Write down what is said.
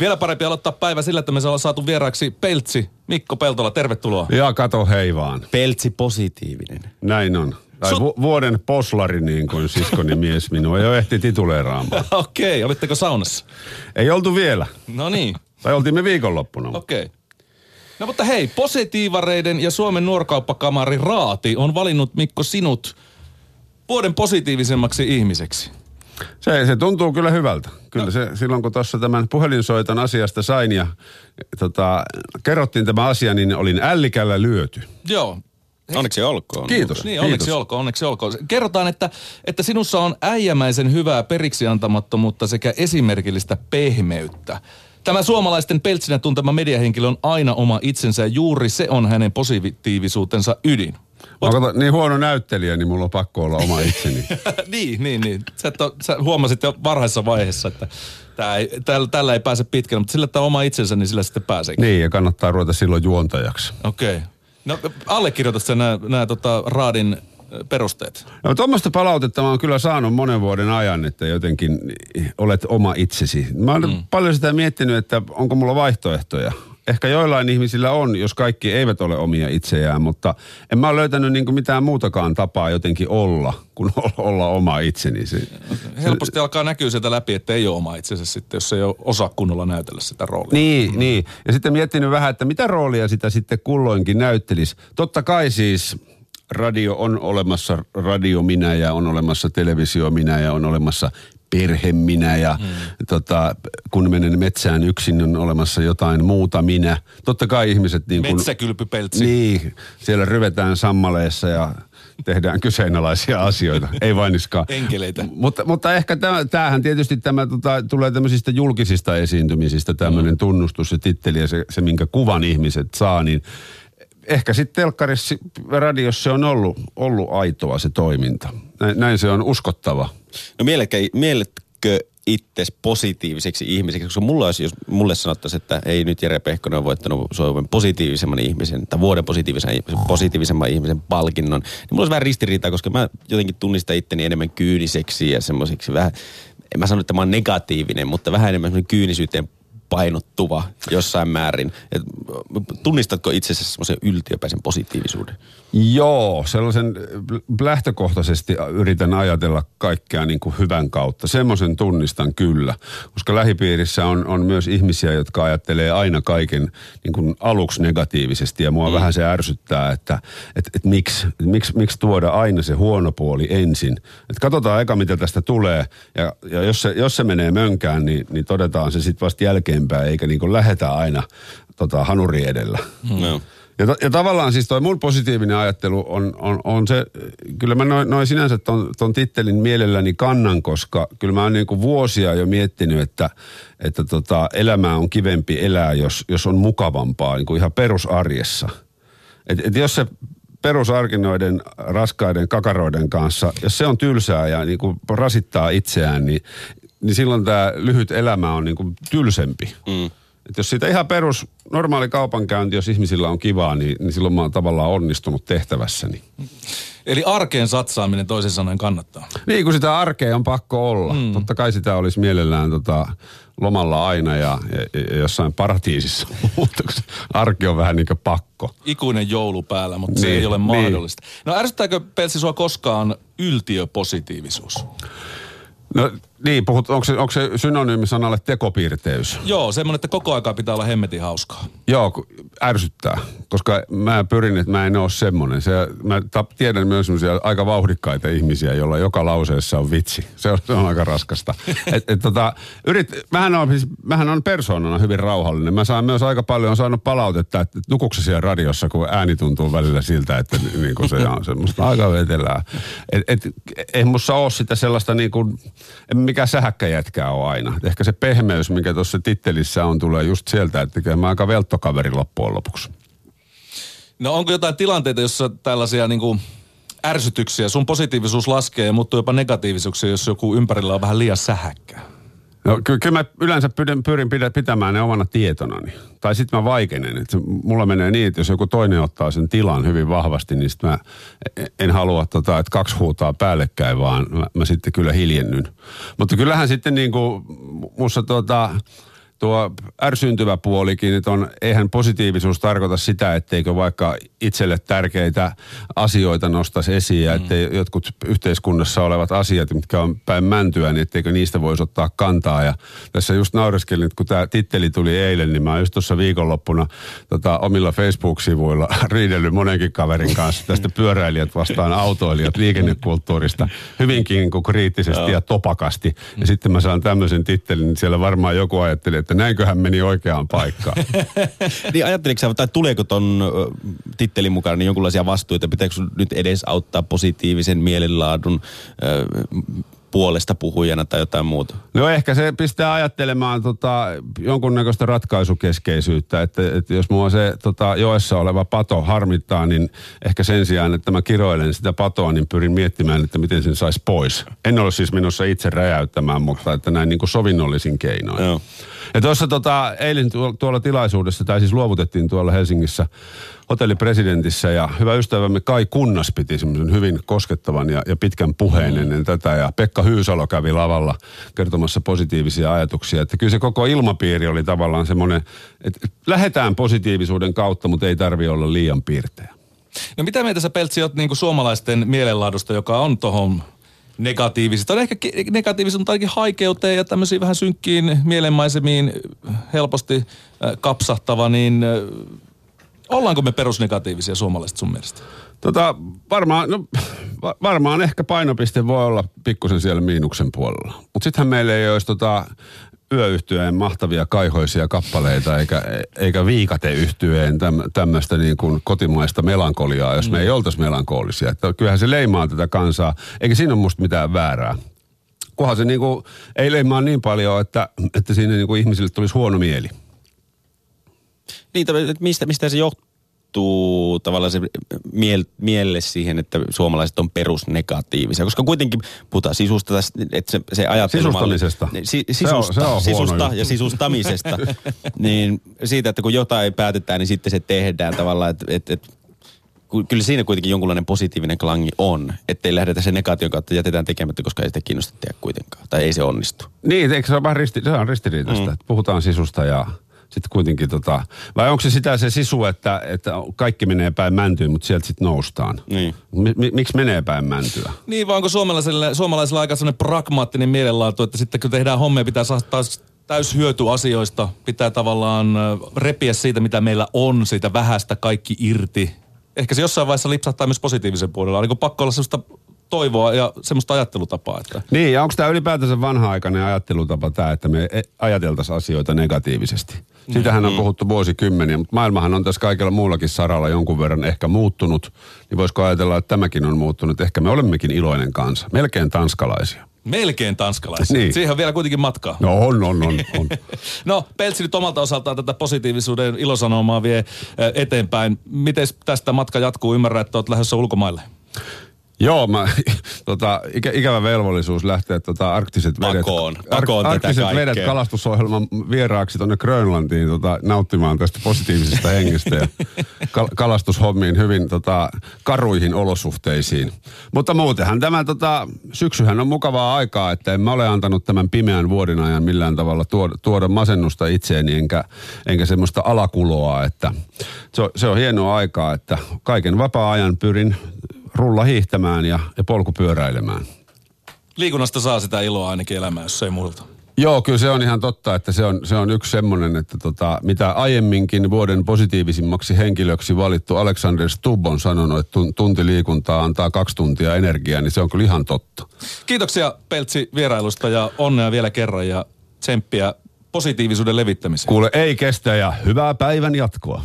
Vielä parempi aloittaa päivä sillä, että me ollaan saatu vieraaksi Peltsi Mikko Peltola. Tervetuloa. Ja kato hei vaan. Peltsi positiivinen. Näin on. Tai Sut- vu- vuoden poslari, niin kuin siskoni mies minua jo ehti tituleeraamaan. Okei, olitteko saunassa? Ei oltu vielä. No niin, Tai oltiin me viikonloppuna. okei. No mutta hei, positiivareiden ja Suomen nuorkauppakamari Raati on valinnut Mikko sinut vuoden positiivisemmaksi ihmiseksi. Se, se tuntuu kyllä hyvältä. Kyllä se silloin, kun tuossa tämän puhelinsoiton asiasta sain ja tota, kerrottiin tämä asia, niin olin ällikällä lyöty. Joo, Onneksi olkoon. Kiitos. Niin, onneksi Kiitos. olkoon, onneksi olkoon. Kerrotaan, että, että sinussa on äijämäisen hyvää periksiantamattomuutta sekä esimerkillistä pehmeyttä. Tämä suomalaisten peltsinä tuntema mediahenkilö on aina oma itsensä ja juuri se on hänen positiivisuutensa ydin. Mä kato, niin huono näyttelijä, niin mulla on pakko olla oma itseni. niin, niin, niin. Sä, et ole, sä huomasit jo varhaisessa vaiheessa, että tää ei, tällä, tällä ei pääse pitkälle, mutta sillä, että on oma itsensä, niin sillä sitten pääsee. niin, ja kannattaa ruveta silloin juontajaksi. Okei. Okay. No allekirjoitatko sä nämä, tota, Raadin perusteet? No tuommoista palautetta mä oon kyllä saanut monen vuoden ajan, että jotenkin olet oma itsesi. Mä oon mm. paljon sitä miettinyt, että onko mulla vaihtoehtoja. Ehkä joillain ihmisillä on, jos kaikki eivät ole omia itseään, mutta en mä ole löytänyt niin mitään muutakaan tapaa jotenkin olla, kuin olla oma itseni. Se, Helposti alkaa näkyä sieltä läpi, että ei ole oma itsensä sitten, jos ei ole osaa kunnolla näytellä sitä roolia. Niin, mm. niin. Ja sitten miettinyt vähän, että mitä roolia sitä sitten kulloinkin näyttelisi. Totta kai siis radio on olemassa radio minä ja on olemassa televisio minä ja on olemassa perhe minä ja mm. tota, kun menen metsään yksin on olemassa jotain muuta minä. Totta kai ihmiset niin kuin... Metsäkylpypeltsi. Niin, siellä ryvetään sammaleessa ja tehdään kyseenalaisia asioita, ei vain niskaan. Enkeleitä. Mutta, mutta ehkä tämä, tämähän tietysti tämä tota, tulee tämmöisistä julkisista esiintymisistä, tämmöinen mm. tunnustus ja titteli ja se, se, minkä kuvan ihmiset saa, niin ehkä sitten telkkarissa, radiossa on ollut, ollut aitoa se toiminta. Näin, näin se on uskottava. No mielekkä, mieletkö itses positiiviseksi ihmiseksi, koska mulla olisi, jos mulle sanottaisiin, että ei nyt Jere Pehkonen on voittanut Suomen positiivisemman ihmisen, tai vuoden positiivisen ihmisen, positiivisemman ihmisen palkinnon, niin mulla olisi vähän ristiriitaa, koska mä jotenkin tunnistan itteni enemmän kyyniseksi ja semmoiseksi vähän, en mä sano, että mä oon negatiivinen, mutta vähän enemmän kyynisyyteen painottuva jossain määrin. Et, tunnistatko itsesi semmoisen yltiöpäisen positiivisuuden? Joo, sellaisen lähtökohtaisesti yritän ajatella kaikkea niin kuin hyvän kautta. Semmoisen tunnistan kyllä, koska lähipiirissä on, on myös ihmisiä, jotka ajattelee aina kaiken niin kuin aluksi negatiivisesti. Ja mua mm. vähän se ärsyttää, että et, et miksi, miksi, miksi tuoda aina se huono puoli ensin. Et katsotaan eka, mitä tästä tulee. Ja, ja jos, se, jos se menee mönkään, niin, niin todetaan se sitten vasta jälkeenpäin, eikä niin kuin lähetä aina tota, hanuri edellä. Mm. No. Ja, ta- ja tavallaan siis toi mun positiivinen ajattelu on, on, on se, kyllä mä noin noi sinänsä ton, ton tittelin mielelläni kannan, koska kyllä mä oon niinku vuosia jo miettinyt, että, että tota, elämää on kivempi elää, jos, jos on mukavampaa niin kuin ihan perusarjessa. Et, et jos se perusarkinoiden raskaiden kakaroiden kanssa, jos se on tylsää ja niin kuin rasittaa itseään, niin, niin silloin tämä lyhyt elämä on niin kuin tylsempi. Mm. Et jos siitä ihan perus normaali kaupankäynti, jos ihmisillä on kivaa, niin, niin silloin mä oon tavallaan onnistunut tehtävässäni. Eli arkeen satsaaminen toisin sanoen kannattaa. Niin, kun sitä arkea on pakko olla. Mm. Totta kai sitä olisi mielellään tota, lomalla aina ja, ja, ja jossain paratiisissa, mutta se arki on vähän niin kuin pakko. Ikuinen joulu päällä, mutta se Niin, ei ole niin. mahdollista. No ärsyttääkö Pelsi sua koskaan yltiöpositiivisuus? No niin, puhut, onko se, onko se synonyymi sanalle tekopiirteys? Joo, semmoinen, että koko aika pitää olla hemmetin hauskaa. Joo, ärsyttää, koska mä pyrin, että mä en ole semmoinen. Se, mä ta- tiedän myös semmoisia aika vauhdikkaita ihmisiä, joilla joka lauseessa on vitsi. Se on, se on aika raskasta. et, et, tota, yrit, mähän, on, siis, mähän on persoonana hyvin rauhallinen. Mä saan myös aika paljon on saanut palautetta, että nukuksesi siellä radiossa, kun ääni tuntuu välillä siltä, että niin kuin se on semmoista aika vetelää. Et, et, ei musta ole sitä sellaista niin kuin, en mikä sähäkkäjätkää on aina. Ehkä se pehmeys, mikä tuossa tittelissä on, tulee just sieltä, että kyllä mä aika velttokaveri loppujen lopuksi. No onko jotain tilanteita, jossa tällaisia niin kuin ärsytyksiä, sun positiivisuus laskee ja muuttuu jopa negatiivisuuksia, jos joku ympärillä on vähän liian sähäkkää? No ky- kyllä mä yleensä pyrin, pyrin pitämään ne omana tietonani. Tai sitten mä vaikenen. Että mulla menee niin, että jos joku toinen ottaa sen tilan hyvin vahvasti, niin sit mä en- en halua, tota, että kaksi huutaa päällekkäin, vaan mä, mä sitten kyllä hiljennyn. Mutta kyllähän sitten niin kuin musta tota, tuo ärsyyntyvä puolikin, että on, eihän positiivisuus tarkoita sitä, etteikö vaikka itselle tärkeitä asioita nostaisi esiin ja ettei jotkut yhteiskunnassa olevat asiat, mitkä on päin mäntyä, niin etteikö niistä voisi ottaa kantaa. Ja tässä just naureskelin, että kun tämä titteli tuli eilen, niin mä oon just tuossa viikonloppuna tota, omilla Facebook-sivuilla riidellyt monenkin kaverin kanssa tästä pyöräilijät vastaan autoilijat liikennekulttuurista hyvinkin niin kriittisesti ja topakasti. Ja sitten mä saan tämmöisen tittelin, niin siellä varmaan joku ajatteli, että näinköhän meni oikeaan paikkaan. niin ajatteliko sä, tai tuleeko ton tittelin mukaan niin jonkinlaisia vastuita? Pitääkö nyt edes auttaa positiivisen mielenlaadun puolesta puhujana tai jotain muuta? No ehkä se pistää ajattelemaan tota, jonkunnäköistä ratkaisukeskeisyyttä, että, että jos mua se tota, joessa oleva pato harmittaa, niin ehkä sen sijaan, että mä kiroilen sitä patoa, niin pyrin miettimään, että miten sen saisi pois. En ole siis menossa itse räjäyttämään, mutta että näin niin kuin sovinnollisin keinoin. Joo. Ja tuossa tota, eilen tuolla tilaisuudessa, tai siis luovutettiin tuolla Helsingissä hotellipresidentissä ja hyvä ystävämme Kai Kunnas piti semmoisen hyvin koskettavan ja, ja pitkän puheen mm. ennen tätä ja Pekka Hyysalo kävi lavalla kertomassa positiivisia ajatuksia. Että kyllä se koko ilmapiiri oli tavallaan semmoinen, että lähdetään positiivisuuden kautta, mutta ei tarvi olla liian piirteä. No mitä mieltä sä Peltsi oot niin suomalaisten mielenlaadusta, joka on tuohon negatiivisista, on ehkä negatiivista, mutta ainakin haikeuteen ja tämmöisiin vähän synkkiin mielenmaisemiin helposti kapsahtava, niin Ollaanko me perusnegatiivisia suomalaiset sun mielestä? Tota, varmaan, no, varmaan ehkä painopiste voi olla pikkusen siellä miinuksen puolella. Mutta sittenhän meillä ei olisi tota, yöyhtyeen mahtavia kaihoisia kappaleita eikä, eikä viikateyhtyeen tämmöistä niin kuin kotimaista melankoliaa, jos me ei oltaisi melankolisia. Että kyllähän se leimaa tätä kansaa, eikä siinä ole musta mitään väärää. Kunhan se niin kuin, ei leimaa niin paljon, että, että siinä niin kuin ihmisille tulisi huono mieli. Että mistä, mistä se johtuu tavallaan se miel, mielle siihen, että suomalaiset on perusnegatiivisia? Koska kuitenkin puhutaan sisusta, että se, se ajattelu... Sisustamisesta. Si, sisusta, se on, se on sisusta ja sisustamisesta. niin siitä, että kun jotain päätetään, niin sitten se tehdään tavallaan, että, että, että kyllä siinä kuitenkin jonkunlainen positiivinen klangi on, ettei lähdetä sen negaation kautta jätetään tekemättä, koska ei sitä kiinnosta tehdä kuitenkaan. Tai ei se onnistu. Niin, eikö se ole vähän risti, se on ristiriitaista, mm. että puhutaan sisusta ja sitten kuitenkin tota, vai onko se sitä se sisu, että, että kaikki menee päin mäntyyn, mutta sieltä sitten noustaan? Niin. M- miksi menee päin mäntyä? Niin, vai onko suomalaisilla, suomalaisilla aika sellainen pragmaattinen mielenlaatu, että sitten kun tehdään hommia, pitää saada taas täys hyöty asioista, pitää tavallaan repiä siitä, mitä meillä on, siitä vähästä kaikki irti. Ehkä se jossain vaiheessa lipsahtaa myös positiivisen puolella. Oliko pakko olla sellaista toivoa ja semmoista ajattelutapaa. Että... Niin, ja onko tämä ylipäätänsä vanha-aikainen ajattelutapa tämä, että me e- ajateltaisiin asioita negatiivisesti? Sitähän on puhuttu vuosikymmeniä, mutta maailmahan on tässä kaikella muullakin saralla jonkun verran ehkä muuttunut. Niin voisiko ajatella, että tämäkin on muuttunut? Ehkä me olemmekin iloinen kansa, melkein tanskalaisia. Melkein tanskalaisia. Niin. Siihen on vielä kuitenkin matkaa. No on, on, on. on. no, Peltsi nyt omalta osaltaan tätä positiivisuuden ilosanomaa vie eteenpäin. Miten tästä matka jatkuu? Ymmärrän, että olet lähdössä ulkomaille. Joo, mä, tota, ikä, ikävä velvollisuus lähteä tota, arktiset vedet, pakoon, pakoon ar, arktiset vedet kalastusohjelman vieraaksi tuonne Grönlantiin tota, nauttimaan tästä positiivisesta hengestä ja kal- kalastushommiin hyvin tota, karuihin olosuhteisiin. Mutta muutenhan tämä tota, syksyhän on mukavaa aikaa, että en mä ole antanut tämän pimeän vuoden ajan millään tavalla tuoda, tuoda masennusta itseeni enkä, enkä semmoista alakuloa, että se on, se on hienoa aikaa, että kaiken vapaa-ajan pyrin rulla hiihtämään ja, ja polkupyöräilemään. Liikunnasta saa sitä iloa ainakin elämään, jos ei muilta. Joo, kyllä se on ihan totta, että se on, se on yksi semmoinen, että tota, mitä aiemminkin vuoden positiivisimmaksi henkilöksi valittu Alexander Stubb on sanonut, että tunti liikuntaa antaa kaksi tuntia energiaa, niin se on kyllä ihan totta. Kiitoksia Peltsi vierailusta ja onnea vielä kerran ja tsemppiä positiivisuuden levittämiseen. Kuule, ei kestä ja hyvää päivän jatkoa.